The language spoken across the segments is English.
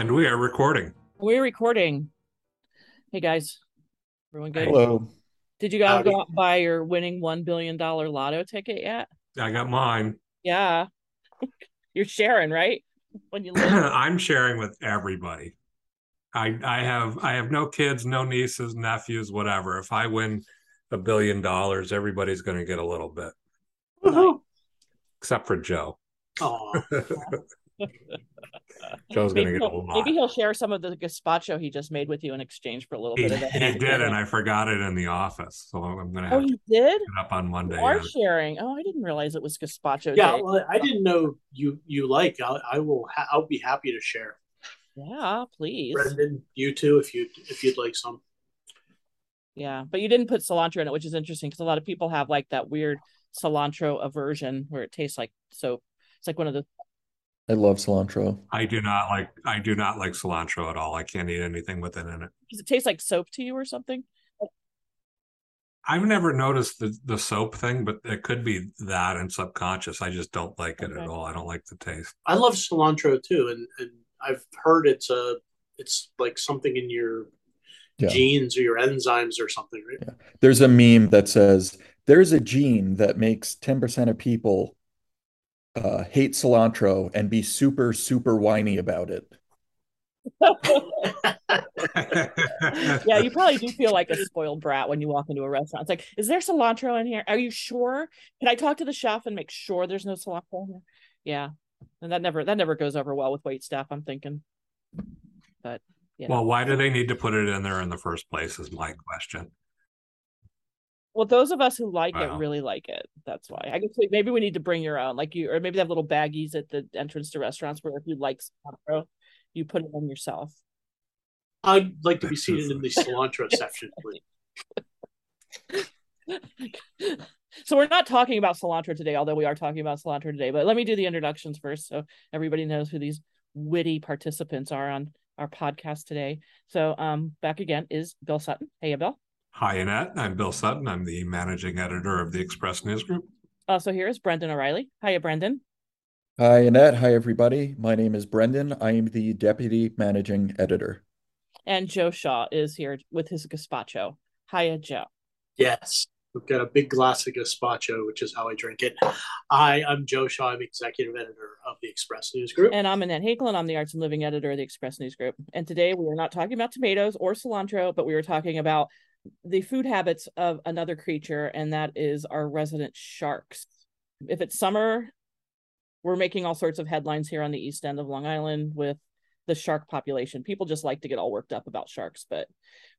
And we are recording. We're recording. Hey guys, everyone good? Hello. Did you guys Howdy. go out buy your winning $1 billion lotto ticket yet? I got mine. Yeah. You're sharing, right? When you live. I'm sharing with everybody. I I have I have no kids, no nieces, nephews, whatever. If I win a billion dollars, everybody's going to get a little bit, except for Joe. Aw. Joe's going to maybe, get a he'll, lot. maybe he'll share some of the gazpacho he just made with you in exchange for a little He, bit of that. he did, and I forgot it in the office, so I'm going to Oh, have to you did? it up on Monday. You are yeah. sharing. Oh, I didn't realize it was gazpacho yeah, day. well, I didn't know you you like. I, I will. Ha- I'll be happy to share. Yeah, please. Brendan, you too, if you if you'd like some. Yeah, but you didn't put cilantro in it, which is interesting because a lot of people have like that weird cilantro aversion where it tastes like soap. It's like one of the I love cilantro. I do not like I do not like cilantro at all. I can't eat anything with it in it. does it taste like soap to you or something? I've never noticed the the soap thing, but it could be that and subconscious. I just don't like it Okay. at all. I don't like the taste. I love cilantro too, and and I've heard it's a it's like something in your Yeah. genes or your enzymes or something, right? There's a meme that says there's a gene that makes 10% of people uh, hate cilantro and be super, super whiny about it. yeah, you probably do feel like a spoiled brat when you walk into a restaurant. It's like, is there cilantro in here? Are you sure? Can I talk to the chef and make sure there's no cilantro in here? Yeah. And that never that never goes over well with wait staff, I'm thinking. But yeah. Well, why do they need to put it in there in the first place? Is my question. Well, those of us who like it really like it. That's why. I guess maybe we need to bring your own, like you, or maybe they have little baggies at the entrance to restaurants where if you like cilantro, you put it on yourself. I'd like to be seated in the cilantro section, please. so we're not talking about cilantro today, although we are talking about cilantro today. But let me do the introductions first, so everybody knows who these witty participants are on our podcast today. So, um, back again is Bill Sutton. Hey, Bill. Hi, Annette. I'm Bill Sutton. I'm the managing editor of the Express News Group. Also, here is Brendan O'Reilly. Hiya, Brendan. Hi, Annette. Hi, everybody. My name is Brendan. I am the deputy managing editor. And Joe Shaw is here with his gazpacho. Hiya, Joe. Yes. We've got a big glass of gazpacho, which is how I drink it. I, I'm Joe Shaw. I'm executive editor of the Express News Group. And I'm Annette Hinkle. I'm the Arts and Living editor of the Express News Group. And today we are not talking about tomatoes or cilantro, but we were talking about the food habits of another creature, and that is our resident sharks. If it's summer, we're making all sorts of headlines here on the east end of Long Island with the shark population. People just like to get all worked up about sharks, but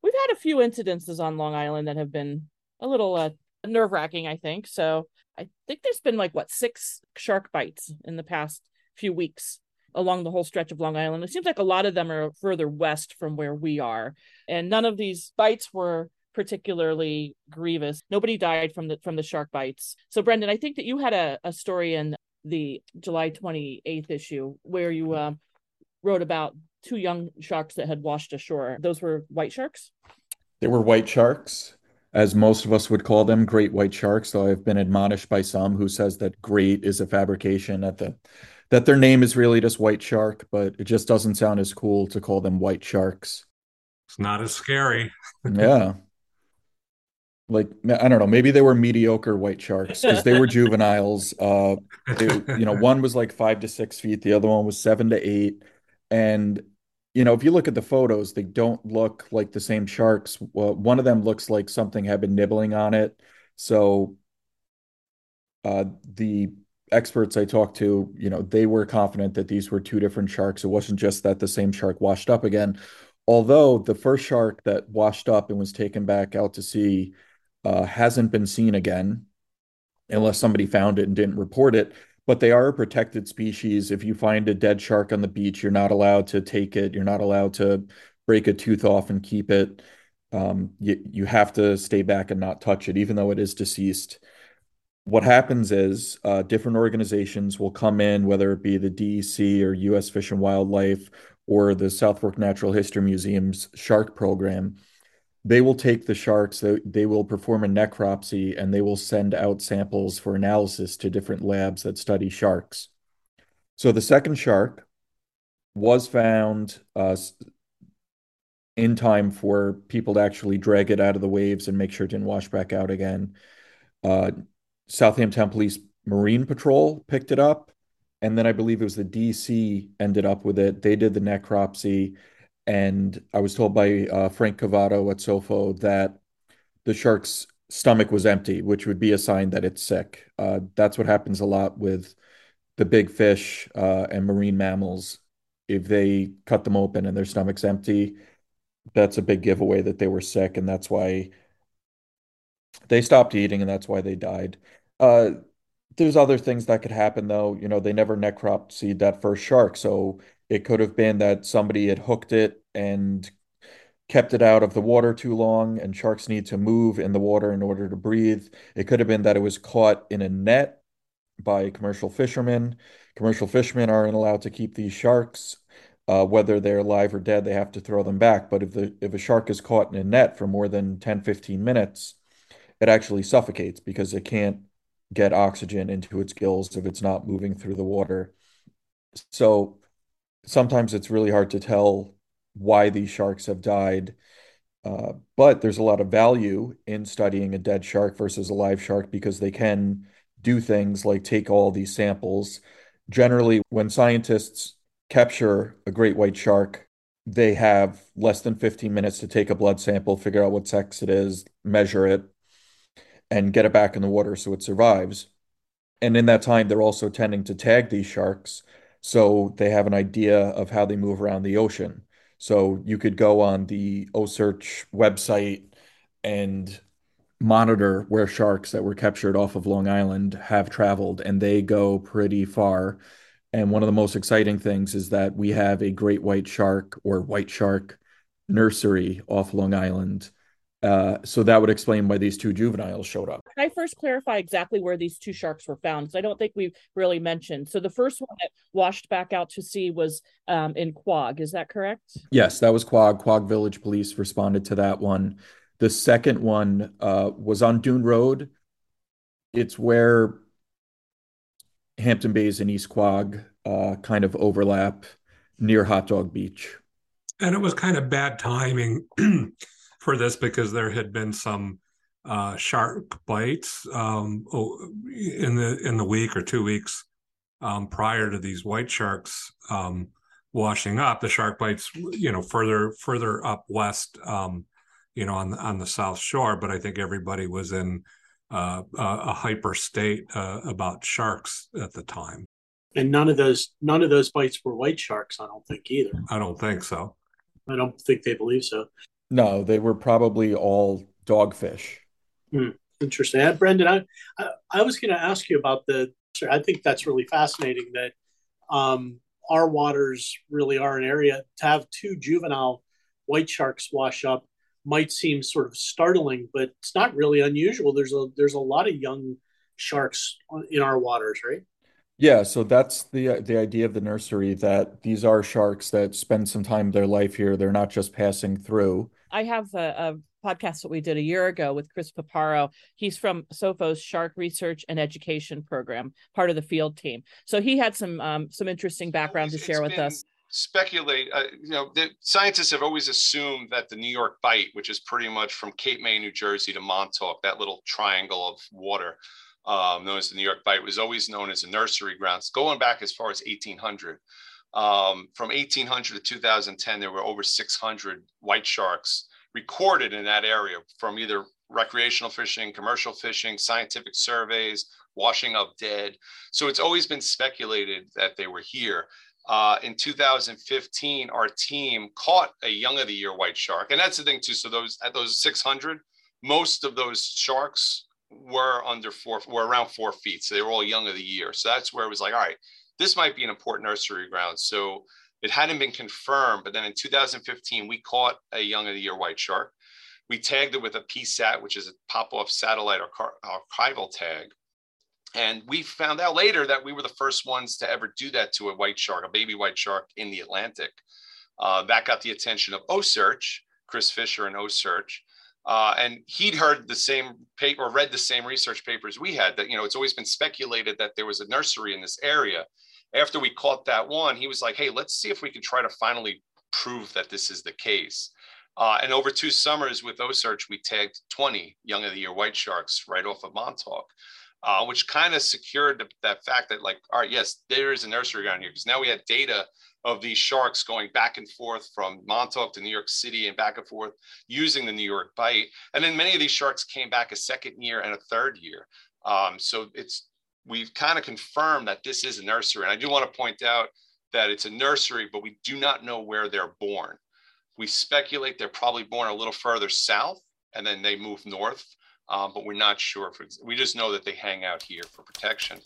we've had a few incidences on Long Island that have been a little uh, nerve wracking, I think. So I think there's been like what six shark bites in the past few weeks along the whole stretch of Long Island. It seems like a lot of them are further west from where we are, and none of these bites were particularly grievous. Nobody died from the from the shark bites. So Brendan, I think that you had a, a story in the July 28th issue where you um, wrote about two young sharks that had washed ashore. Those were white sharks. They were white sharks, as most of us would call them, great white sharks, though I've been admonished by some who says that great is a fabrication, at the that their name is really just white shark, but it just doesn't sound as cool to call them white sharks. It's not as scary. Yeah. Like I don't know, maybe they were mediocre white sharks because they were juveniles. Uh, they, you know, one was like five to six feet, the other one was seven to eight. And you know, if you look at the photos, they don't look like the same sharks. Well, one of them looks like something had been nibbling on it. So, uh, the experts I talked to, you know, they were confident that these were two different sharks. It wasn't just that the same shark washed up again. Although the first shark that washed up and was taken back out to sea uh, hasn't been seen again, unless somebody found it and didn't report it. but they are a protected species. If you find a dead shark on the beach, you're not allowed to take it. You're not allowed to break a tooth off and keep it. Um, you, you have to stay back and not touch it, even though it is deceased. What happens is uh, different organizations will come in, whether it be the DEC or U.S. Fish and Wildlife or the South Fork Natural History Museum's shark program. They will take the sharks, they, they will perform a necropsy, and they will send out samples for analysis to different labs that study sharks. So the second shark was found uh, in time for people to actually drag it out of the waves and make sure it didn't wash back out again. Uh, Southampton Police Marine Patrol picked it up. And then I believe it was the DEC ended up with it. They did the necropsy. And I was told by uh, Frank Quevedo at SOFO that the shark's stomach was empty, which would be a sign that it's sick. Uh, that's what happens a lot with the big fish uh, and marine mammals. If they cut them open and their stomach's empty, that's a big giveaway that they were sick. And that's why they stopped eating and that's why they died. Uh, there's other things that could happen though. You know, they never necropsied that first shark, so it could have been that somebody had hooked it and kept it out of the water too long, and sharks need to move in the water in order to breathe. It could have been that it was caught in a net by commercial fishermen. Commercial fishermen aren't allowed to keep these sharks. Uh, whether they're alive or dead, they have to throw them back. But if the if a shark is caught in a net for more than 10, 15 minutes, it actually suffocates because it can't get oxygen into its gills if it's not moving through the water. So sometimes it's really hard to tell why these sharks have died. Uh, but there's a lot of value in studying a dead shark versus a live shark because they can do things like take all these samples. Generally, when scientists capture a great white shark, they have less than 15 minutes to take a blood sample, figure out what sex it is, measure it, and get it back in the water so it survives. And in that time, they're also tending to tag these sharks so they have an idea of how they move around the ocean. So you could go on the OCEARCH website and monitor where sharks that were captured off of Long Island have traveled, and they go pretty far. And one of the most exciting things is that we have a great white shark or white shark nursery off Long Island uh, so that would explain why these two juveniles showed up. Can I first clarify exactly where these two sharks were found? Because I don't think we've really mentioned. So the first one that washed back out to sea was um, in Quogue. Is that correct? Yes, that was Quogue. Quogue Village Police responded to that one. The second one uh, was on Dune Road. It's where Hampton Bays and East Quogue uh, kind of overlap near Hot Dog Beach. And it was kind of bad timing. for this because there had been some uh, shark bites um, in the in the week or two weeks um, prior to these white sharks um, washing up. The shark bites, you know, further further up west, um, you know, on the, on the south shore. But I think everybody was in uh, a hyper state uh, about sharks at the time. And none of those none of those bites were white sharks. I don't think either. I don't think so. I don't think they believe so. No, they were probably all dogfish. Hmm, interesting. Uh, Brendan, I, I, I was going to ask you about the. I think that's really fascinating that um, our waters really are an area to have two juvenile white sharks wash up might seem sort of startling, but it's not really unusual. There's a there's a lot of young sharks in our waters, right? Yeah, so that's the the idea of the nursery that these are sharks that spend some time of their life here. They're not just passing through. I have a, a podcast that we did a year ago with Chris Paparo. He's from SOFO's Shark Research and Education Program, part of the field team. So he had some um, some interesting background to share with us. Speculate, uh, you know, the scientists have always assumed that the New York Bight, which is pretty much from Cape May, New Jersey to Montauk, that little triangle of water um, known as the New York Bight, was always known as a nursery grounds, going back as far as 1800. Um, from 1800 to 2010, there were over 600 white sharks recorded in that area from either recreational fishing, commercial fishing, scientific surveys, washing up dead. So it's always been speculated that they were here. Uh, in 2015, our team caught a young of the year white shark, and that's the thing too. So those at those 600, most of those sharks were under four, were around four feet. So they were all young of the year. So that's where it was like, all right, this might be an important nursery ground. So it hadn't been confirmed, but then in 2015, we caught a young of the year white shark. We tagged it with a PSAT, which is a pop-off satellite archival tag. And we found out later that we were the first ones to ever do that to a white shark, a baby white shark in the Atlantic. Uh, that got the attention of OCEARCH, Chris Fischer and OCEARCH. Uh, and he'd heard the same paper, or read the same research papers we had that, you know, it's always been speculated that there was a nursery in this area. After we caught that one, he was like, hey, let's see if we can try to finally prove that this is the case. Uh, and over two summers with OCEARCH, we tagged 20 Young of the Year white sharks right off of Montauk uh, which kind of secured the, that fact that like, all right, yes, there is a nursery around here because now we had data of these sharks going back and forth from Montauk to New York City and back and forth using the New York Bight. And then many of these sharks came back a second year and a third year. Um, so it's we've kind of confirmed that this is a nursery. And I do want to point out that it's a nursery, but we do not know where they're born. We speculate they're probably born a little further south and then they move north um, but we're not sure. For, we just know that they hang out here for protection.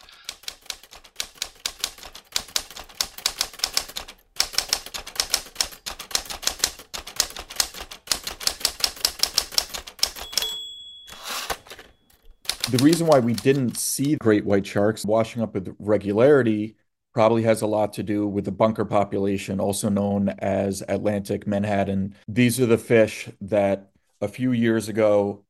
The reason why we didn't see great white sharks washing up with regularity probably has a lot to do with the bunker population, also known as Atlantic menhaden. These are the fish that a few years ago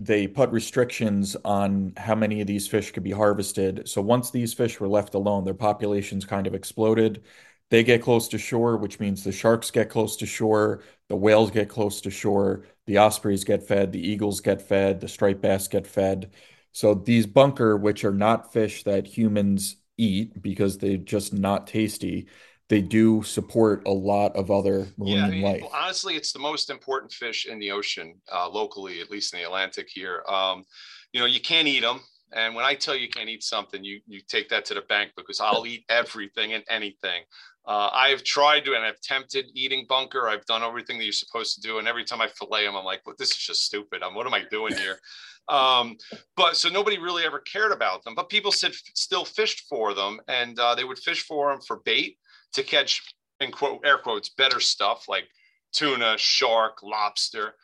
they put restrictions on how many of these fish could be harvested. So once these fish were left alone, their populations kind of exploded. They get close to shore, which means the sharks get close to shore, the whales get close to shore, the ospreys get fed, the eagles get fed, the striped bass get fed. So these bunker, which are not fish that humans eat because they're just not tasty, they do support a lot of other marine yeah, I mean, life. honestly, it's the most important fish in the ocean, uh, locally, at least in the Atlantic here. Um, you know, you can't eat them. And when I tell you you can't eat something, you you take that to the bank because I'll eat everything and anything. Uh, I've tried to and I've tempted eating bunker. I've done everything that you're supposed to do, and every time I fillet them, I'm like, well, "This is just stupid. I'm, what am I doing here?" Um, but so nobody really ever cared about them. But people said still fished for them, and uh, they would fish for them for bait to catch in quote air quotes better stuff like tuna, shark, lobster.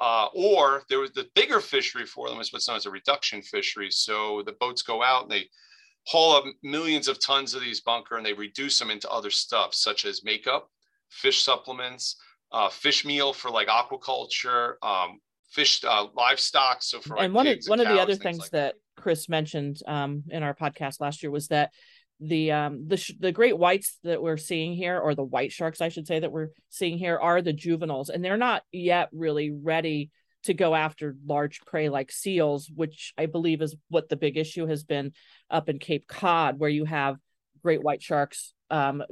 Uh, or there was the bigger fishery for them is what's known as a reduction fishery. So the boats go out and they haul up millions of tons of these bunker and they reduce them into other stuff such as makeup, fish supplements, uh, fish meal for like aquaculture, um, fish uh, livestock. So for and like one of one of the other things, like that, that Chris mentioned um, in our podcast last year was that the um the the great whites that we're seeing here or the white sharks i should say that we're seeing here are the juveniles and they're not yet really ready to go after large prey like seals which i believe is what the big issue has been up in cape cod where you have great white sharks um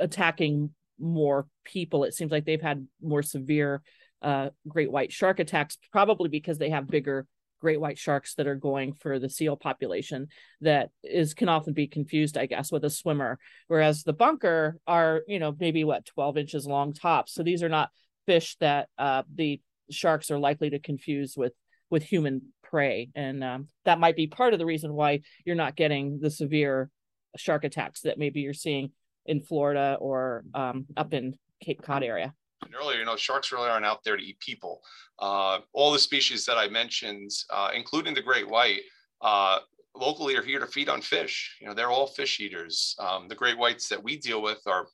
attacking more people. It seems like they've had more severe uh great white shark attacks probably because they have bigger great white sharks that are going for the seal population that is can often be confused i guess with a swimmer. Whereas the bunker are you know maybe what 12 inches long tops. So these are not fish that uh, the sharks are likely to confuse with with human prey and um, that might be part of the reason why you're not getting the severe shark attacks that maybe you're seeing in florida or um, up in cape cod area And earlier, you know, sharks really aren't out there to eat people. Uh, all the species that I mentioned, uh, including the great white, uh, locally are here to feed on fish. You know, they're all fish eaters. Um, the great whites that we deal with are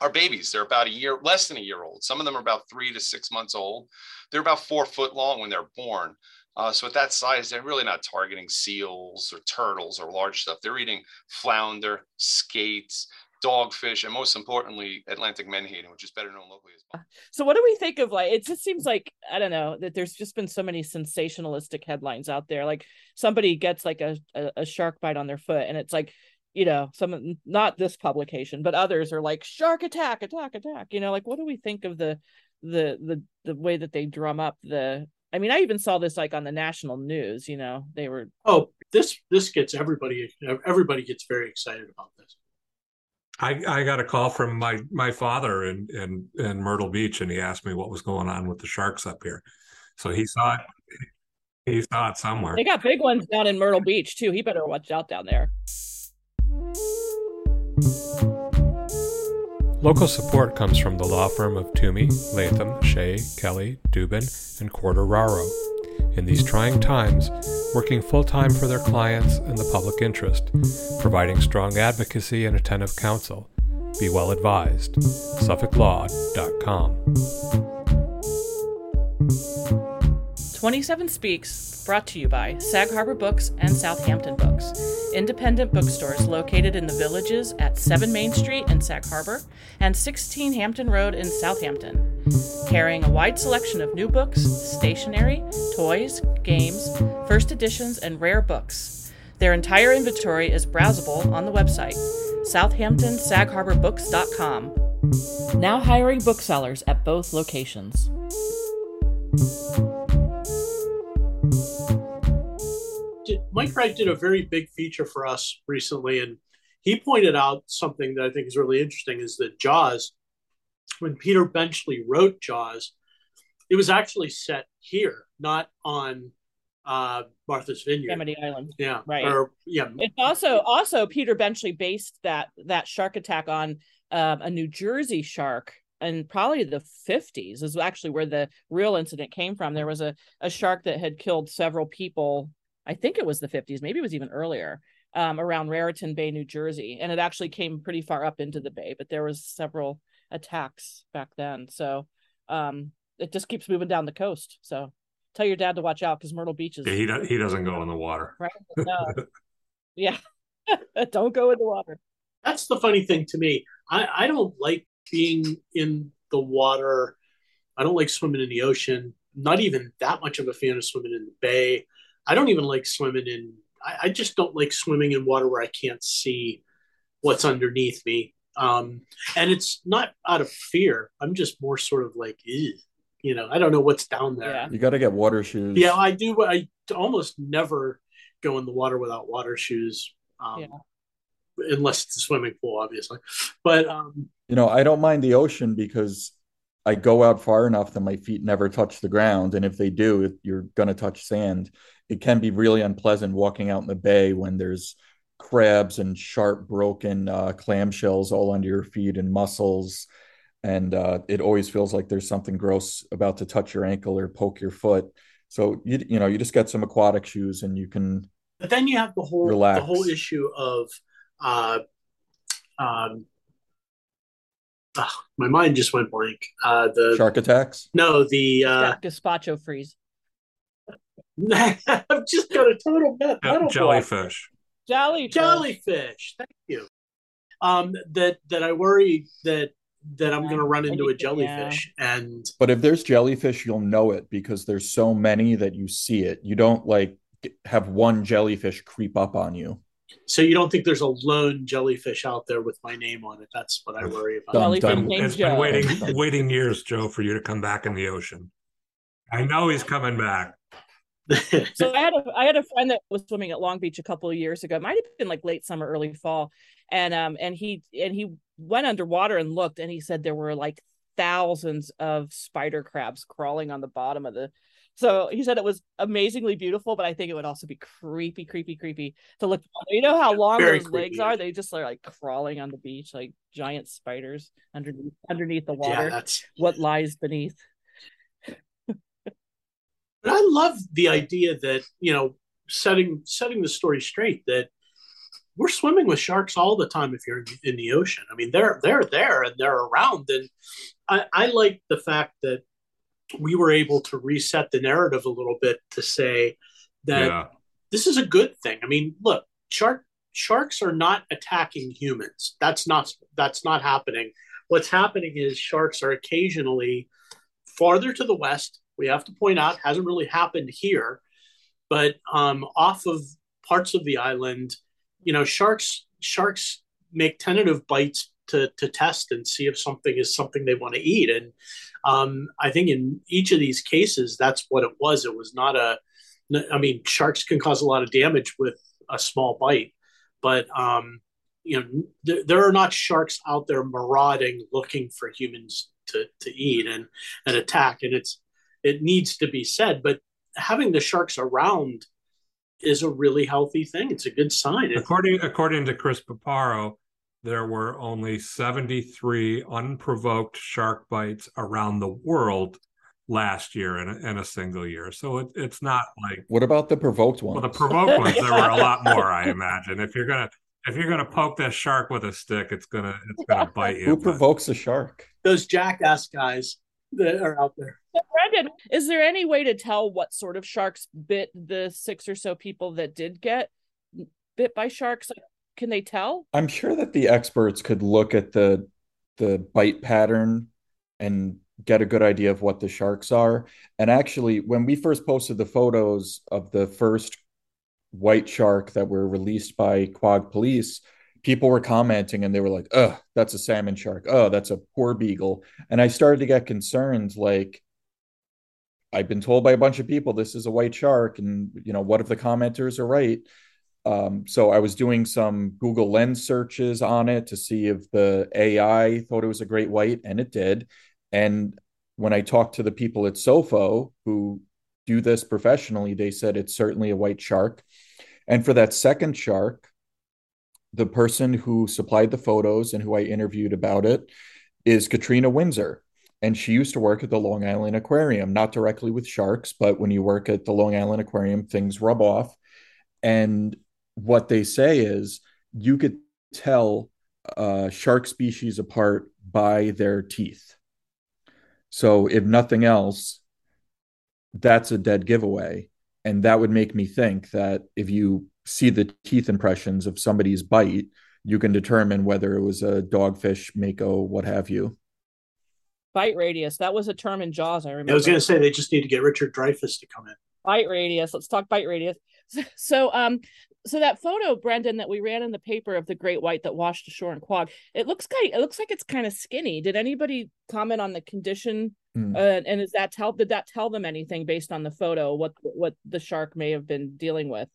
are babies. They're about a year, less than a year old. Some of them are about three to six months old. They're about four foot long when they're born. Uh, so at that size, they're really not targeting seals or turtles or large stuff. They're eating flounder, skates, dogfish, and most importantly, Atlantic menhaden, which is better known locally as well. So, what do we think of like? It just seems like I don't know that there's just been so many sensationalistic headlines out there. Like somebody gets like a, a, a shark bite on their foot, and it's like you know some not this publication but others are like shark attack attack attack you know like what do we think of the the the the way that they drum up the i mean i even saw this like on the national news you know they were oh this this gets everybody everybody gets very excited about this I, I got a call from my my father in, in in Myrtle Beach, and he asked me what was going on with the sharks up here. So he saw it. He saw it somewhere. They got big ones down in Myrtle Beach too. He better watch out down there. Local support comes from the law firm of Toomey, Latham, Shea, Kelly, Dubin, and Quartararo. In these trying times, working full time for their clients and the public interest, providing strong advocacy and attentive counsel. Be well advised. SuffolkLaw.com. 27 Speaks, brought to you by Sag Harbor Books and Southampton Books, independent bookstores located in the villages at 7 Main Street in Sag Harbor and 16 Hampton Road in Southampton. Carrying a wide selection of new books, stationery, toys, games, first editions, and rare books. Their entire inventory is browsable on the website, southamptonsagharbourbooks.com. Now hiring booksellers at both locations. Mike Wright did a very big feature for us recently, and he pointed out something that I think is really interesting: is that Jaws, when Peter Benchley wrote Jaws, it was actually set here, not on uh, Martha's Vineyard, Yosemite Island. Yeah, Right. Or yeah, It's also also Peter Benchley based that that shark attack on um, a New Jersey shark and probably the 50s is actually where the real incident came from. There was a, a shark that had killed several people. I think it was the 50s, maybe it was even earlier, um, around Raritan Bay, New Jersey, and it actually came pretty far up into the bay. But there was several attacks back then, so um, it just keeps moving down the coast. So tell your dad to watch out because Myrtle Beach is Yeah, he, do, he doesn't go in the water. right. No. yeah, don't go in the water. that's the funny thing to me. I, I don't like being in the water. I don't like swimming in the ocean. Not even that much of a fan of swimming in the bay. I don't even like swimming in. I, I just don't like swimming in water where I can't see what's underneath me. Um, and it's not out of fear. I'm just more sort of like, "Ew," you know, I don't know what's down there. Yeah. You got to get water shoes. Yeah, I do. I almost never go in the water without water shoes. Um, Yeah. Unless it's a swimming pool, obviously. But um, You know, I don't mind the ocean because I go out far enough that my feet never touch the ground. And if they do, you're going to touch sand. It can be really unpleasant walking out in the bay when there's crabs and sharp, broken uh, clamshells all under your feet and mussels. And uh, it always feels like there's something gross about to touch your ankle or poke your foot. So you you know you just get some aquatic shoes and you can but then you have the whole Relax. the whole issue of uh, um, my mind just went blank. Uh, the shark attacks. no, the uh, Got gazpacho freeze. I've just got a total met- Yeah, metal block. jellyfish. Jelly. jellyfish. Thank you. Um, that that I worry that that I'm going to run into a Anything, yeah. jellyfish, and But if there's jellyfish, you'll know it because there's so many that you see it. You don't like have one jellyfish creep up on you. so you don't think there's a lone jellyfish out there with my name on it? That's what I worry about. Dum, Jellyfish dum. It's been waiting waiting years, Joe, for you to come back in the ocean. I know he's coming back. So I had a I had a friend that was swimming at Long Beach a couple of years ago. It might have been like late summer, early fall, and um and he and he went underwater and looked, and he said there were like thousands of spider crabs crawling on the bottom of the. So he said it was amazingly beautiful, but I think it would also be creepy, creepy, creepy to look. You know how long Very those legs are? They just are like crawling on the beach like giant spiders underneath underneath the yeah, water. that's. what lies beneath? But I love the idea that you know setting setting the story straight that we're swimming with sharks all the time if you're in, in the ocean. I mean, they're they're there and they're around, and I, I like the fact that we were able to reset the narrative a little bit to say that yeah. this is a good thing. I mean, look, shark sharks are not attacking humans. That's not that's not happening. What's happening is sharks are occasionally farther to the west. We have to point out hasn't really happened here, but um, off of parts of the island, you know, sharks sharks make tentative bites to to test and see if something is something they want to eat. And um, I think in each of these cases, that's what it was. It was not a I mean, sharks can cause a lot of damage with a small bite, but um, you know, there, there are not sharks out there marauding looking for humans to, to eat and, and attack. And it's it needs to be said, but having the sharks around is a really healthy thing. It's a good sign. According according to Chris Paparo, there were only 73 unprovoked shark bites around the world last year in a, in a single year. So it, it's not like what about the provoked ones? Well, the provoked ones there were a lot more, I imagine. If you're gonna if you're gonna poke that shark with a stick, it's gonna it's gonna bite you. Who provokes a shark? Those jackass guys that are out there. So Brendan, is there any way to tell what sort of sharks bit the six or so people that did get bit by sharks? Can they tell? I'm sure that the experts could look at the the bite pattern and get a good idea of what the sharks are. And actually, when we first posted the photos of the first white shark that were released by Quogue Police, people were commenting and they were like, "Oh, that's a salmon shark. Oh, that's a porbeagle. And I started to get concerned, like. I've been told by a bunch of people this is a white shark, and you know what if the commenters are right? Um, so I was doing some Google Lens searches on it to see if the AI thought it was a great white, and it did. And when I talked to the people at SOFO who do this professionally, they said it's certainly a white shark. And for that second shark, the person who supplied the photos and who I interviewed about it is Katrina Windsor. And she used to work at the Long Island Aquarium, not directly with sharks, but when you work at the Long Island Aquarium, things rub off. And what they say is you could tell uh, shark species apart by their teeth. So, if nothing else, that's a dead giveaway. And that would make me think that if you see the teeth impressions of somebody's bite, you can determine whether it was a dogfish, mako, what have you. Bite radius. That was a term in Jaws, I remember. I was going to say they just need to get Richard Dreyfuss to come in. Bite radius. Let's talk bite radius. So, um, so that photo, Brendan, that we ran in the paper of the great white that washed ashore in Quogue, it looks kind. It looks like it's kind of skinny. Did anybody comment on the condition? Mm. Uh, and is that tell? Did that tell them anything based on the photo? What what the shark may have been dealing with?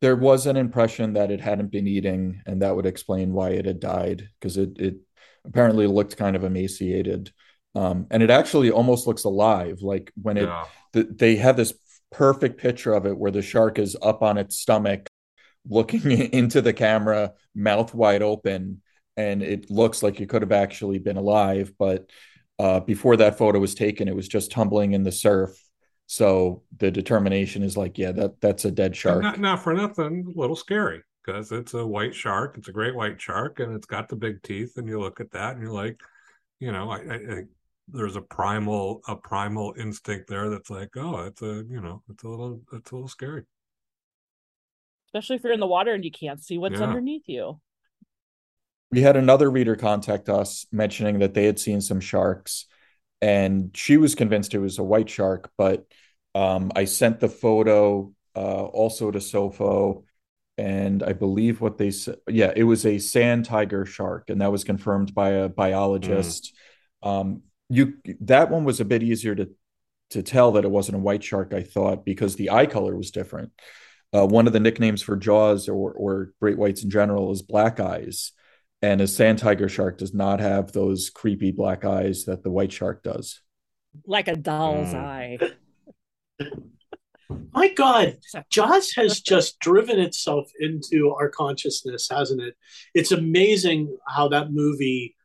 There was an impression that it hadn't been eating, and that would explain why it had died because it it apparently looked kind of emaciated. Um, and it actually almost looks alive. Like when it, yeah. the, they have this perfect picture of it where the shark is up on its stomach looking into the camera, mouth wide open, and it looks like it could have actually been alive. But uh, before that photo was taken, it was just tumbling in the surf. So the determination is like, yeah, that that's a dead shark. Not, not for nothing, a little scary because it's a white shark. It's a great white shark, and it's got the big teeth. And you look at that, and you're like, you know, I, I, I there's a primal a primal instinct there that's like, oh, it's a you know, it's a little it's a little scary especially if you're in the water and you can't see what's yeah. underneath you. We had another reader contact us mentioning that they had seen some sharks and she was convinced it was a white shark, but um, I sent the photo uh, also to SOFO and I believe what they said, yeah, it was a sand tiger shark, and that was confirmed by a biologist. Mm. Um, you that one was a bit easier to to tell that it wasn't a white shark, I thought, because the eye color was different. Uh, one of the nicknames for jaws or, or great whites in general is black eyes. And a sand tiger shark does not have those creepy black eyes that the white shark does. Like a doll's mm. eye. My God, Jaws has just driven itself into our consciousness, hasn't it? It's amazing how that movie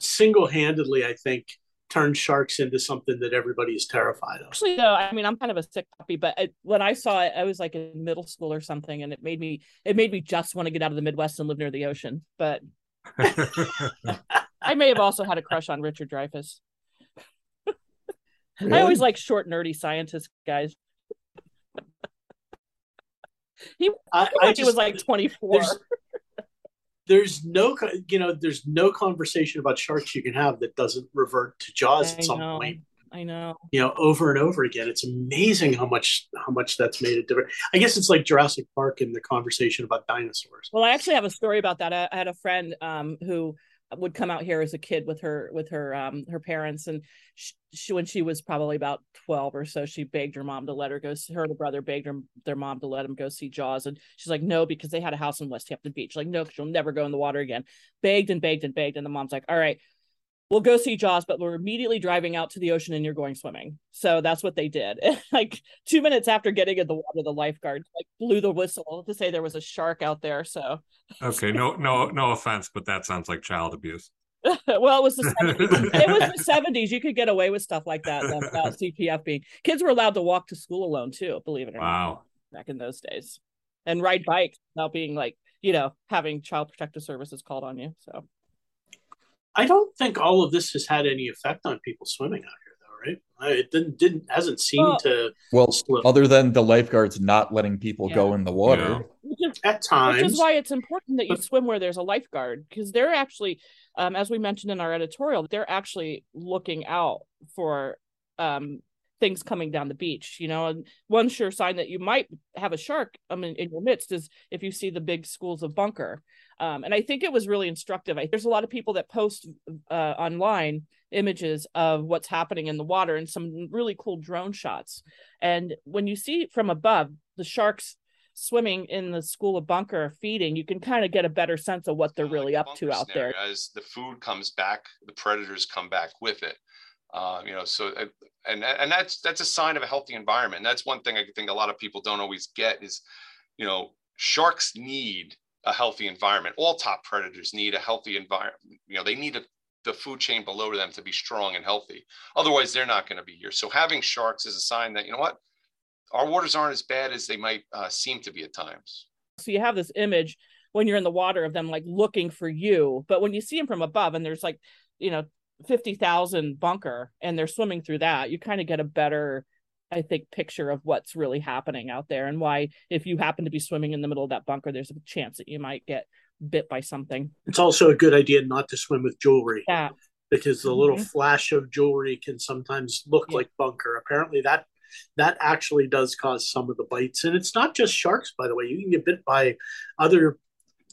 single handedly, I think, turned sharks into something that everybody is terrified of. Actually, though, I mean, I'm kind of a sick puppy, but I, when I saw it, I was like in middle school or something, and it made me it made me just want to get out of the Midwest and live near the ocean. But I may have also had a crush on Richard Dreyfuss. Really? I always like short, nerdy scientist guys. he, I, I just, he was like 24 there's no you know there's no conversation about sharks you can have that doesn't revert to jaws I at some know. point i know. you know over and over again it's amazing how much how much that's made it different i guess it's like jurassic park in the conversation about dinosaurs. Well i actually have a story about that. I, I had a friend um, who would come out here as a kid with her with her um her parents and she, she, when she was probably about 12 or so she begged her mom to let her go her and her brother begged her their mom to let him go see jaws and she's like no because they had a house in west hampton beach. Like no because you'll never go in the water again. Begged and begged and begged and the mom's like all right we'll go see Jaws, but we're immediately driving out to the ocean and you're going swimming. So that's what they did. like two minutes after getting in the water, the lifeguard like blew the whistle to say there was a shark out there. So okay, no, no, no offense, but that sounds like child abuse. well, it was the 70s. it was the 70s. You could get away with stuff like that without CPS being. Kids were allowed to walk to school alone too, believe it or wow. not. Back in those days. And ride bikes without being like, you know, having child protective services called on you. So I don't think all of this has had any effect on people swimming out here, though, right? It didn't didn't hasn't seemed well, to. Well, slip. other than the lifeguards not letting people yeah. go in the water yeah. at times, which is why it's important that you swim where there's a lifeguard because they're actually, um, as we mentioned in our editorial, they're actually looking out for um, things coming down the beach you know and one sure sign that you might have a shark I mean, in your midst is if you see the big schools of bunker um, and I think it was really instructive. I, there's a lot of people that post uh, online images of what's happening in the water and some really cool drone shots. And when you see from above the sharks swimming in the school of bunker feeding, you can kind of get a better sense of what they're really like up to out there. As the food comes back, the predators come back with it. Uh, you know, so uh, and and that's that's a sign of a healthy environment. And that's one thing I think a lot of people don't always get is, you know, sharks need a healthy environment. All top predators need a healthy environment. You know, they need a, the food chain below them to be strong and healthy. Otherwise, they're not going to be here. So having sharks is a sign that you know what, our waters aren't as bad as they might uh, seem to be at times. So you have this image when you're in the water of them like looking for you, but when you see them from above and there's like, you know, fifty thousand bunker and they're swimming through that, you kind of get a better I think, picture of what's really happening out there and why, if you happen to be swimming in the middle of that bunker, there's a chance that you might get bit by something. It's also a good idea not to swim with jewelry. Yeah. Because the mm-hmm. little flash of jewelry can sometimes look yeah. like bunker. Apparently, that that actually does cause some of the bites, and it's not just sharks. By the way, you can get bit by other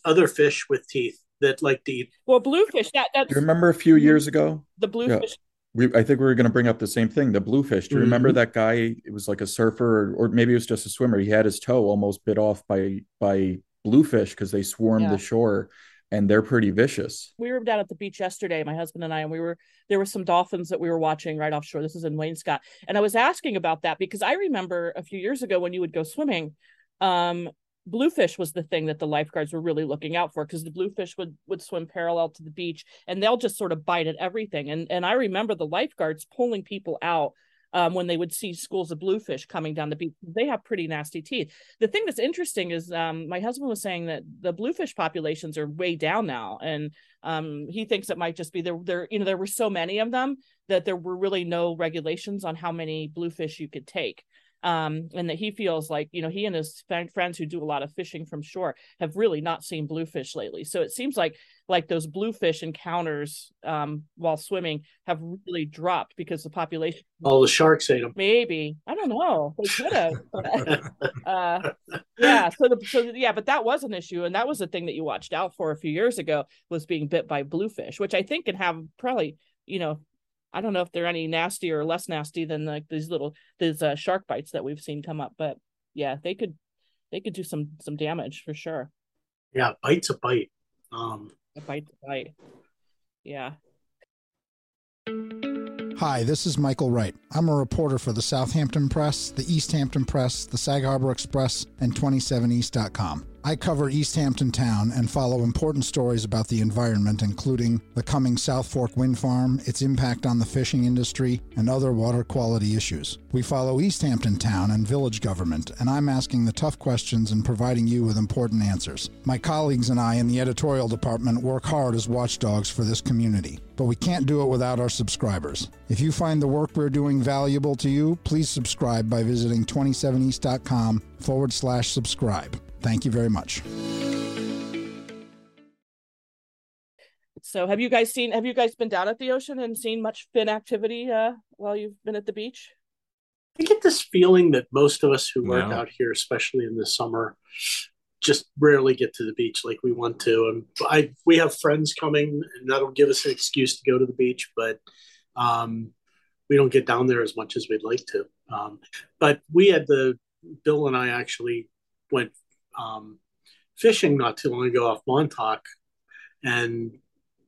other fish with teeth that like to eat. Well, bluefish. That that's. You remember a few years ago? The bluefish. Yeah we I think we were going to bring up the same thing, the bluefish. Do you mm-hmm. remember that guy? It was like a surfer, or, or, maybe it was just a swimmer. He had his toe almost bit off by by bluefish because they swarm yeah. the shore, and they're pretty vicious. We were down at the beach yesterday, my husband and I, and we were there were some dolphins that we were watching right offshore. This is in Wainscott, and I was asking about that because I remember a few years ago when you would go swimming. Um, bluefish was the thing that the lifeguards were really looking out for because the bluefish would would swim parallel to the beach and they'll just sort of bite at everything and and i remember the lifeguards pulling people out um, when they would see schools of bluefish coming down the beach they have pretty nasty teeth. The thing that's interesting is um, my husband was saying that the bluefish populations are way down now and um, he thinks it might just be there there you know there were so many of them that there were really no regulations on how many bluefish you could take um, and that he feels like you know he and his friends who do a lot of fishing from shore have really not seen bluefish lately. So it seems like like those bluefish encounters um, while swimming have really dropped because the population. All the sharks ate them. Maybe I don't know. They could have. uh, yeah. So the so yeah, but that was an issue, and that was the thing that you watched out for a few years ago was being bit by bluefish, which I think can have probably you know I don't know if they're any nastier or less nasty than like these little these uh, shark bites that we've seen come up, but yeah, they could they could do some some damage for sure. Yeah, bite's a bite. Um, a bite's a bite. Yeah. Hi, this is Michael Wright. I'm a reporter for the Southampton Press, the East Hampton Press, the Sag Harbor Express, and 27east.com. I cover East Hampton Town and follow important stories about the environment, including the coming South Fork Wind Farm, its impact on the fishing industry, and other water quality issues. We follow East Hampton Town and village government, and I'm asking the tough questions and providing you with important answers. My colleagues and I in the editorial department work hard as watchdogs for this community, but we can't do it without our subscribers. If you find the work we're doing valuable to you, please subscribe by visiting 27east.com forward slash subscribe. Thank you very much. So have you guys seen have you guys been down at the ocean and seen much fin activity uh, while you've been at the beach? I get this feeling that most of us who work no. out here, especially in the summer, just rarely get to the beach like we want to. And I we have friends coming and that'll give us an excuse to go to the beach, but um, we don't get down there as much as we'd like to. Um, but we had the Bill and I actually went um, fishing not too long ago off Montauk, and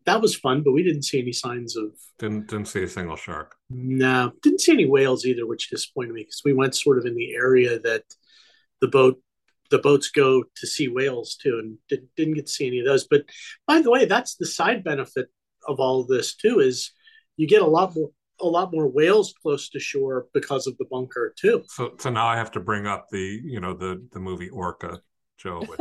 that was fun, but we didn't see any signs of. Didn't didn't see a single shark. No, didn't see any whales either, which disappointed me because we went sort of in the area that the boat the boats go to see whales too, and did, didn't get to see any of those. But by the way, that's the side benefit of all of this too is you get a lot more a lot more whales close to shore because of the bunker too. So so now I have to bring up the you know the the movie Orca, Joe.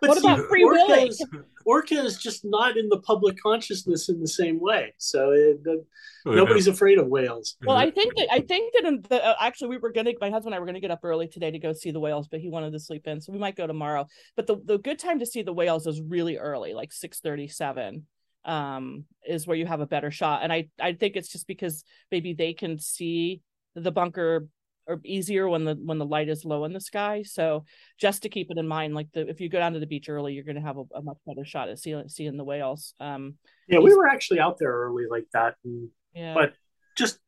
what see, about Free Orca Is, Orca is just not in the public consciousness in the same way. So it, the, nobody's afraid of whales. Well, I think that I think that in the, uh, actually we were gonna my husband and I were gonna get up early today to go see the whales, but he wanted to sleep in, so we might go tomorrow. But the the good time to see the whales is really early, like six thirty seven um is where you have a better shot and i i think it's just because maybe they can see the bunker or easier when the when the light is low in the sky so just to keep it in mind like the if you go down to the beach early you're going to have a, a, much better shot at seeing seeing the whales um yeah we were actually out there early like that and, yeah but just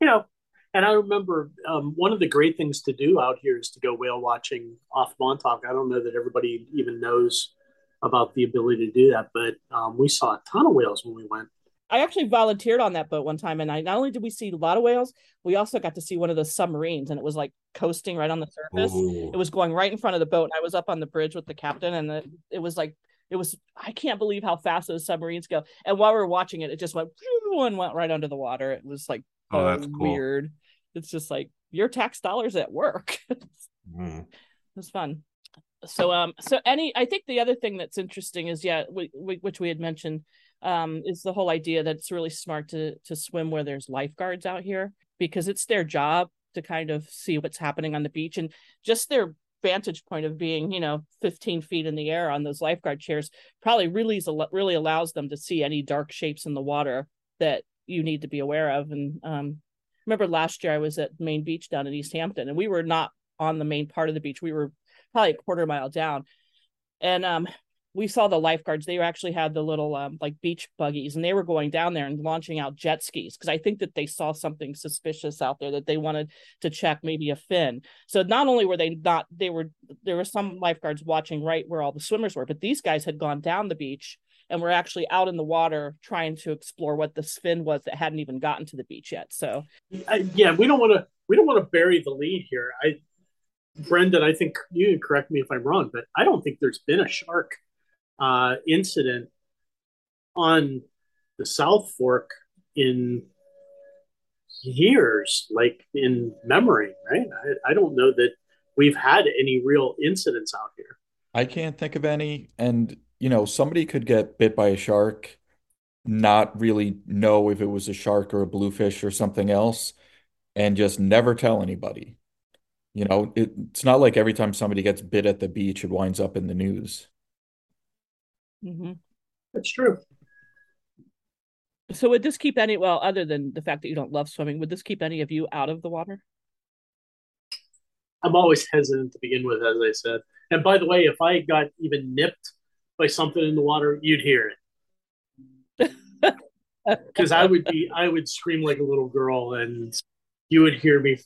you know and i remember um, one of the great things to do out here is to go whale watching off montauk i don't know that everybody even knows about the ability to do that. But um, we saw a ton of whales when we went. I actually volunteered on that boat one time, and I not only did we see a lot of whales, we also got to see one of the submarines, and it was like coasting right on the surface. Ooh. It was going right in front of the boat, and I was up on the bridge with the captain, and the, it was like it was. I can't believe how fast those submarines go. And while we were watching it, it just went and went right under the water. It was like oh, that's cool. weird. It's just like your tax dollars at work. mm. It was fun so um so any i think the other thing that's interesting is yeah we, we, which we had mentioned um is the whole idea that it's really smart to to swim where there's lifeguards out here because it's their job to kind of see what's happening on the beach and just their vantage point of being you know 15 feet in the air on those lifeguard chairs probably really really allows them to see any dark shapes in the water that you need to be aware of and um remember last year i was at main beach down in east hampton and we were not on the main part of the beach we were probably a quarter mile down. And um, we saw the lifeguards. They actually had the little um, like beach buggies, and they were going down there and launching out jet skis because I think that they saw something suspicious out there that they wanted to check, maybe a fin. So not only were they not, they were there were some lifeguards watching right where all the swimmers were, but these guys had gone down the beach and were actually out in the water trying to explore what the fin was that hadn't even gotten to the beach yet. So yeah, we don't want to we don't want to bury the lead here. I Brendan, I think you can correct me if I'm wrong, but I don't think there's been a shark uh, incident on the South Fork in years, like in memory, right? I, I don't know that we've had any real incidents out here. I can't think of any. And, you know, somebody could get bit by a shark, not really know if it was a shark or a bluefish or something else, and just never tell anybody. You know, it, it's not like every time somebody gets bit at the beach, it winds up in the news. Mm-hmm. That's true. So would this keep any well, other than the fact that you don't love swimming, would this keep any of you out of the water? I'm always hesitant to begin with, as I said. And by the way, if I got even nipped by something in the water, you'd hear it. Because I would be, I would scream like a little girl, and you would hear me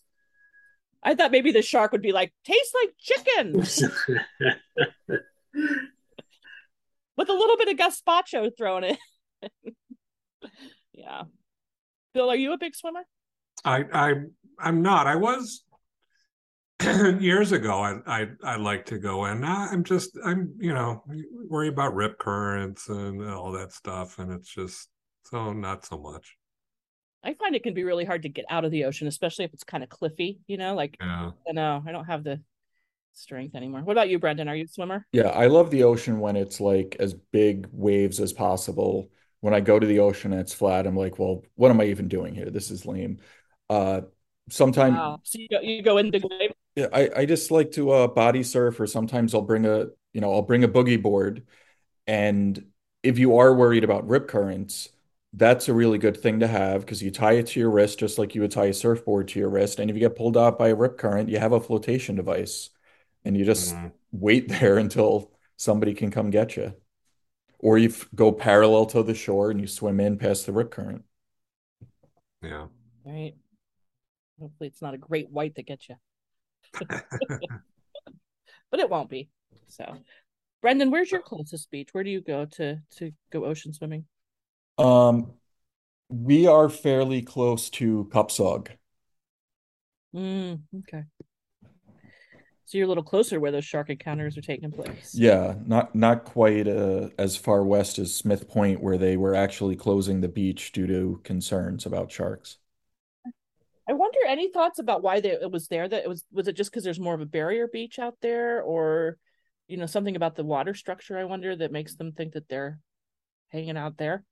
I thought maybe the shark would be like, tastes like chicken. With a little bit of gazpacho thrown in. yeah. Bill, are you a big swimmer? I I I'm not. I was years ago I I I like to go in. Now I'm just I'm you know worry about rip currents and all that stuff and it's just so not so much. I find it can be really hard to get out of the ocean, especially if it's kind of cliffy, you know, like yeah. I know I don't have the strength anymore. What about you, Brendan? Are you a swimmer? Yeah, I love the ocean when it's like as big waves as possible. When I go to the ocean and it's flat, I'm like, well, what am I even doing here? This is lame. Uh sometimes wow. so you go, you go into wave. Yeah, I, I just like to uh body surf or sometimes I'll bring a you know, I'll bring a boogie board and if you are worried about rip currents, that's a really good thing to have because you tie it to your wrist just like you would tie a surfboard to your wrist. And if you get pulled out by a rip current, you have a flotation device and you just mm-hmm. wait there until somebody can come get you. Or you go parallel to the shore and you swim in past the rip current. Yeah. Right. Hopefully it's not a great white that gets you. but it won't be. So Brendan, where's your closest beach? Where do you go to to go ocean swimming? Um, we are fairly close to Cupsogue. Mm, okay. So you're a little closer where those shark encounters are taking place. Yeah, not not quite uh, as far west as Smith Point, where they were actually closing the beach due to concerns about sharks. I wonder any thoughts about why they, it was there. That it was was it just because there's more of a barrier beach out there, or you know something about the water structure? I wonder that makes them think that they're hanging out there.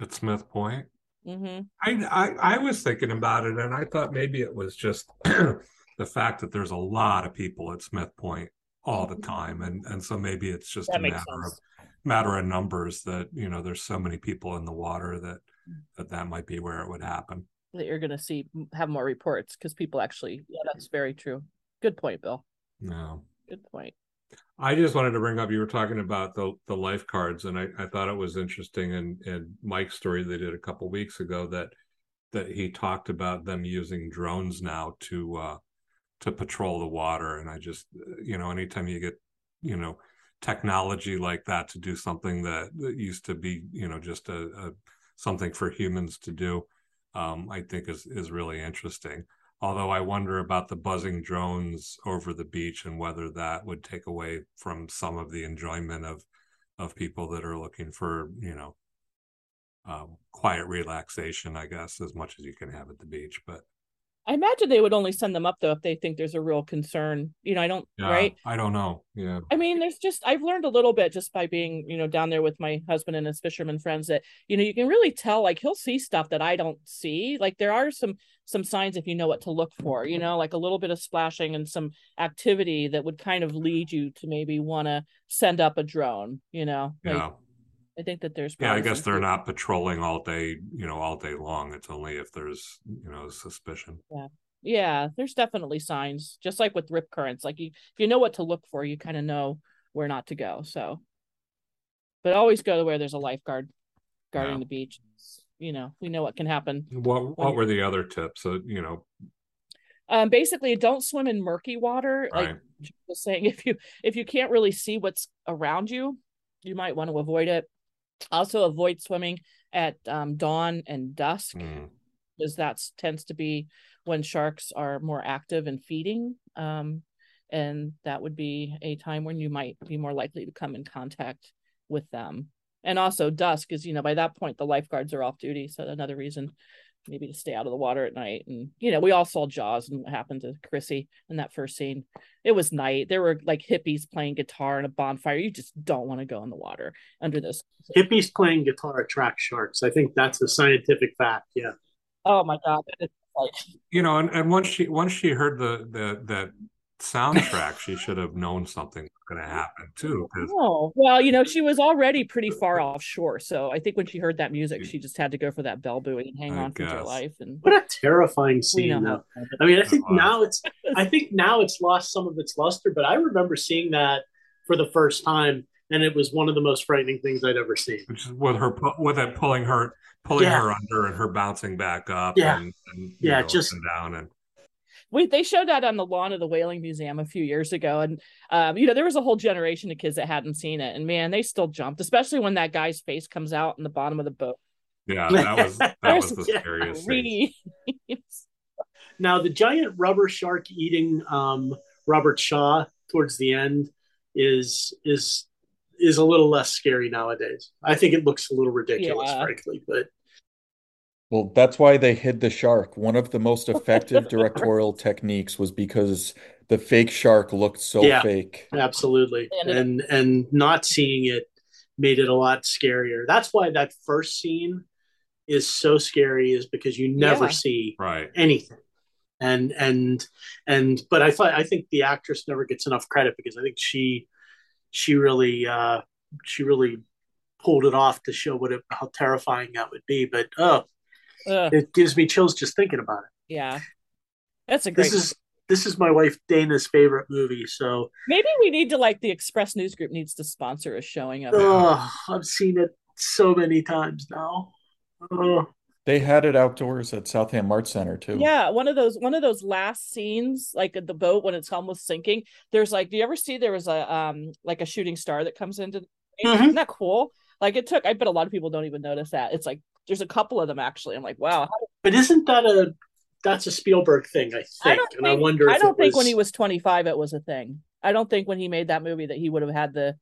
At Smith Point. Mm-hmm. I, I I was thinking about it, and I thought maybe it was just the fact that there's a lot of people at Smith Point all the time, and and so maybe it's just That a matter sense. of matter of numbers that you know there's so many people in the water that Mm. that that might be where it would happen. That you're going to see have more reports because people actually. Yeah, that's very true. Good point, Bill. No. Good point. I just wanted to bring up you were talking about the the lifeguards, and I, I thought it was interesting in, in Mike's story they did a couple weeks ago that that he talked about them using drones now to uh to patrol the water. And I just you know, anytime you get, you know, technology like that to do something that, that used to be, you know, just a, a something for humans to do, um, I think is is really interesting although I wonder about the buzzing drones over the beach and whether that would take away from some of the enjoyment of of people that are looking for you know um, quiet relaxation, I guess, as much as you can have at the beach. But I imagine they would only send them up though if they think there's a real concern. You know, I don't yeah, right. I don't know. Yeah, I mean, there's just I've learned a little bit just by being, you know, down there with my husband and his fisherman friends that, you know, you can really tell like he'll see stuff that I don't see. Like there are some some signs if you know what to look for, you know, like a little bit of splashing and some activity that would kind of lead you to maybe want to send up a drone, you know. Like yeah, I think that there's yeah. I guess they're not patrolling all day, you know, all day long. It's only if there's you know suspicion. Yeah, yeah. there's definitely signs, just like with rip currents. Like you, if you know what to look for, you kind of know where not to go. So, but always go to where there's a lifeguard guarding Yeah. the beach. You know, we know what can happen. What what were the other tips? Uh, you know, Um, basically, don't swim in murky water. Like just saying, if you if you can't really see what's around you, you might want to avoid it. Also, avoid swimming at um, dawn and dusk. Mm, because that tends to be when sharks are more active and feeding. Um, and that would be a time when you might be more likely to come in contact with them. And also dusk is, you know, by that point the lifeguards are off duty. So another reason maybe to stay out of the water at night. And you know, we all saw Jaws and what happened to Chrissie in that first scene. It was night. There were like hippies playing guitar and a bonfire. You just don't want to go in the water under those. Hippies playing guitar attract sharks. I think that's a scientific fact. Yeah. Oh my god. Like you know, and, and once she once she heard the the that soundtrack, she should have known something was going to happen too. Oh, well, you know, she was already pretty far offshore. So I think when she heard that music, she just had to go for that bell buoy and hang I on for dear life. And What a terrifying we scene. know though. I mean, I think now it's I think now it's lost some of its luster, but I remember seeing that for the first time, and it was one of the most frightening things I'd ever seen. which is with her with it pulling her pulling Yeah. her under and her bouncing back up Yeah. and, and Yeah, know, just- and down and We they showed that on the lawn of the Whaling Museum a few years ago, and um, you know, there was a whole generation of kids that hadn't seen it, and man, they still jumped, especially when that guy's face comes out in the bottom of the boat. yeah that was that was the There's scariest thing. Now, the giant rubber shark eating um, Robert Shaw towards the end is is is a little less scary nowadays. I think it looks a little ridiculous, Yeah. frankly, but Well, that's why they hid the shark. One of the most effective directorial techniques was because the fake shark looked so Yeah. fake. absolutely, And and and not seeing it made it a lot scarier. That's why that first scene is so scary, is because you never Yeah. see right anything. And and and but I thought I think the actress never gets enough credit because I think she she really uh she really pulled it off to show what it, how terrifying that would be. But oh, Ugh, it gives me chills just thinking about it. yeah, that's a great. This is this is my wife Dana's favorite movie. So Maybe we need to like the Express News Group needs to sponsor a showing of it. oh, I've seen it so many times now. Oh, They had it outdoors at Southampton Arts Center too. Yeah, one of those one of those last scenes, like the boat when it's almost sinking. There's like, do you ever see there was a um like a shooting star that comes into? Mhm. Isn't that cool? Like it took. I bet a lot of people don't even notice that. It's like there's a couple of them actually. I'm like, wow. But isn't that a that's a Spielberg thing? I I think, don't and I wonder. If I don't it think was, when he was 25 it was a thing. I don't think when he made that movie that he would have had the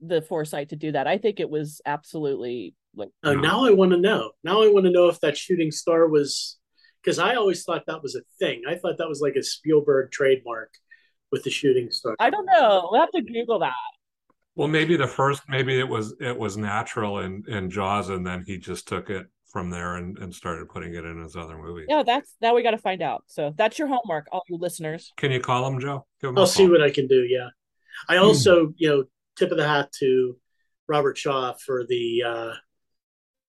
the foresight to do that. I think it was absolutely like Oh, now I want to know. Now I want to know if that shooting star was because I always thought that was a thing. I thought that was like a Spielberg trademark with the shooting star. I don't know. We'll have to Google that. Well, maybe the first, maybe it was it was natural in in Jaws, and then he just took it from there and, and started putting it in his other movies. Yeah, that's that we got to find out. So that's your homework, all you listeners. Can you call him, Joe? Give him a I'll see call. what I can do. Yeah, I also you know tip of the hat to Robert Shaw for the uh,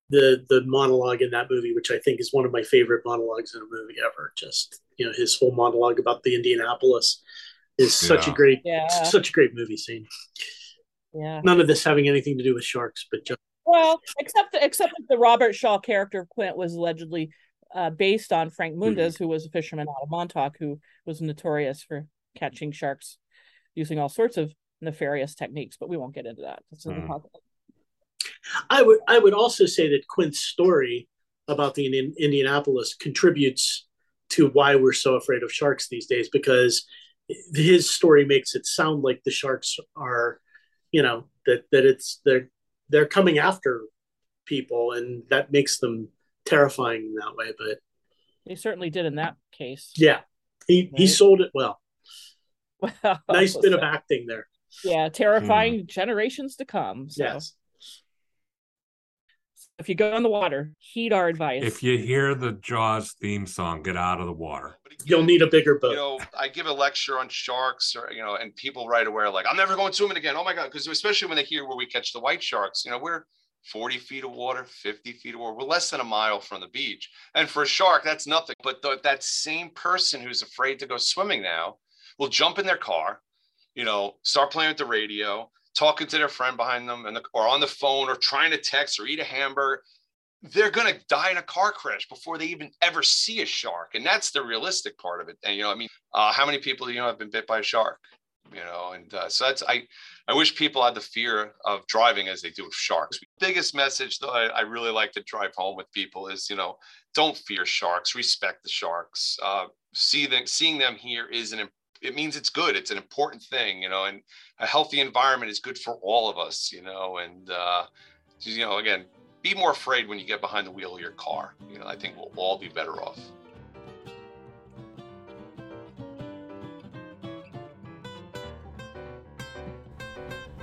the the monologue in that movie, which I think is one of my favorite monologues in a movie ever. Just you know his whole monologue about the Indianapolis is such a great Yeah, such a great movie scene. Yeah. None of this having anything to do with sharks, but just Well, except except that the Robert Shaw character of Quint was allegedly uh, based on Frank Mundus, who was a fisherman out of Montauk, who was notorious for catching sharks using all sorts of nefarious techniques. But we won't get into that. Mhm. I would I would also say that Quint's story about the Indian, Indianapolis contributes to why we're so afraid of sharks these days because his story makes it sound like the sharks are, you know, that that it's they're they're coming after people and that makes them terrifying in that way. But They certainly did in that case. yeah, he he sold it well. Well, Nice bit of acting there. Yeah, terrifying generations to come. So Yes. If you go in the water, heed our advice. If you hear the Jaws theme song, get out of the water. You'll need a bigger boat. you boat. know, I give a lecture on sharks, or you know, and people right away are like, "I'm never going swimming again." Oh my god! Because especially when they hear where we catch the white sharks, you know, we're 40 feet of water, 50 feet of water. We're less than a mile from the beach, and for a shark, that's nothing. But the, that same person who's afraid to go swimming now will jump in their car, you know, start playing with the radio, talking to their friend behind them, and the, or on the phone, or trying to text or eat a hamburger they're going to die in a car crash before they even ever see a shark. And that's the realistic part of it. And you know i mean uh, how many people you know have been bit by a shark you know? And uh, so that's i i wish people had the fear of driving as they do with sharks. Biggest message that I, I really like to drive home with people is you know don't fear sharks respect the sharks. Uh, see them seeing them here is an it means it's good it's an important thing you know and a healthy environment is good for all of us you know and uh, you know again be more afraid when you get behind the wheel of your car. You know, I think we'll all be better off.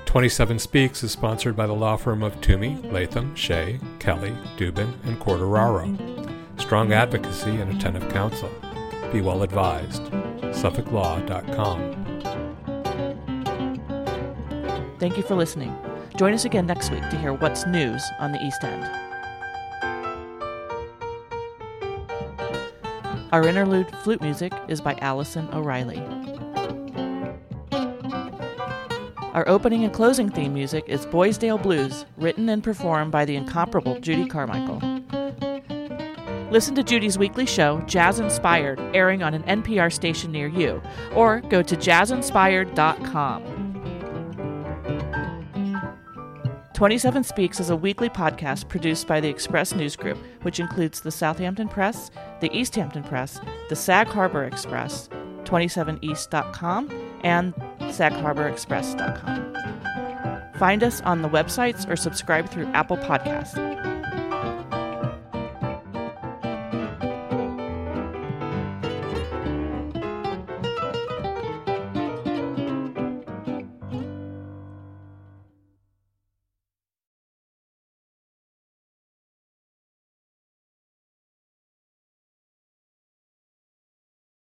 Twenty-seven Speaks is sponsored by the law firm of Twomey, Latham, Shea, Kelley, Dubin, and Quartararo. Strong advocacy and attentive counsel. Be well advised. SuffolkLaw.com. Thank you for listening. Join us again next week to hear what's news on the East End. Our interlude flute music is by Allison O'Reilly. Our opening and closing theme music is Boysdale Blues, written and performed by the incomparable Judy Carmichael. Listen to Judy's weekly show, Jazz Inspired, airing on an NPR station near you, or go to jazzinspired.com. 27 Speaks is a weekly podcast produced by the Express News Group, which includes the Southampton Press, the East Hampton Press, the Sag Harbor Express, 27east.com, and sagharborexpress.com. Find us on the websites or subscribe through Apple Podcasts.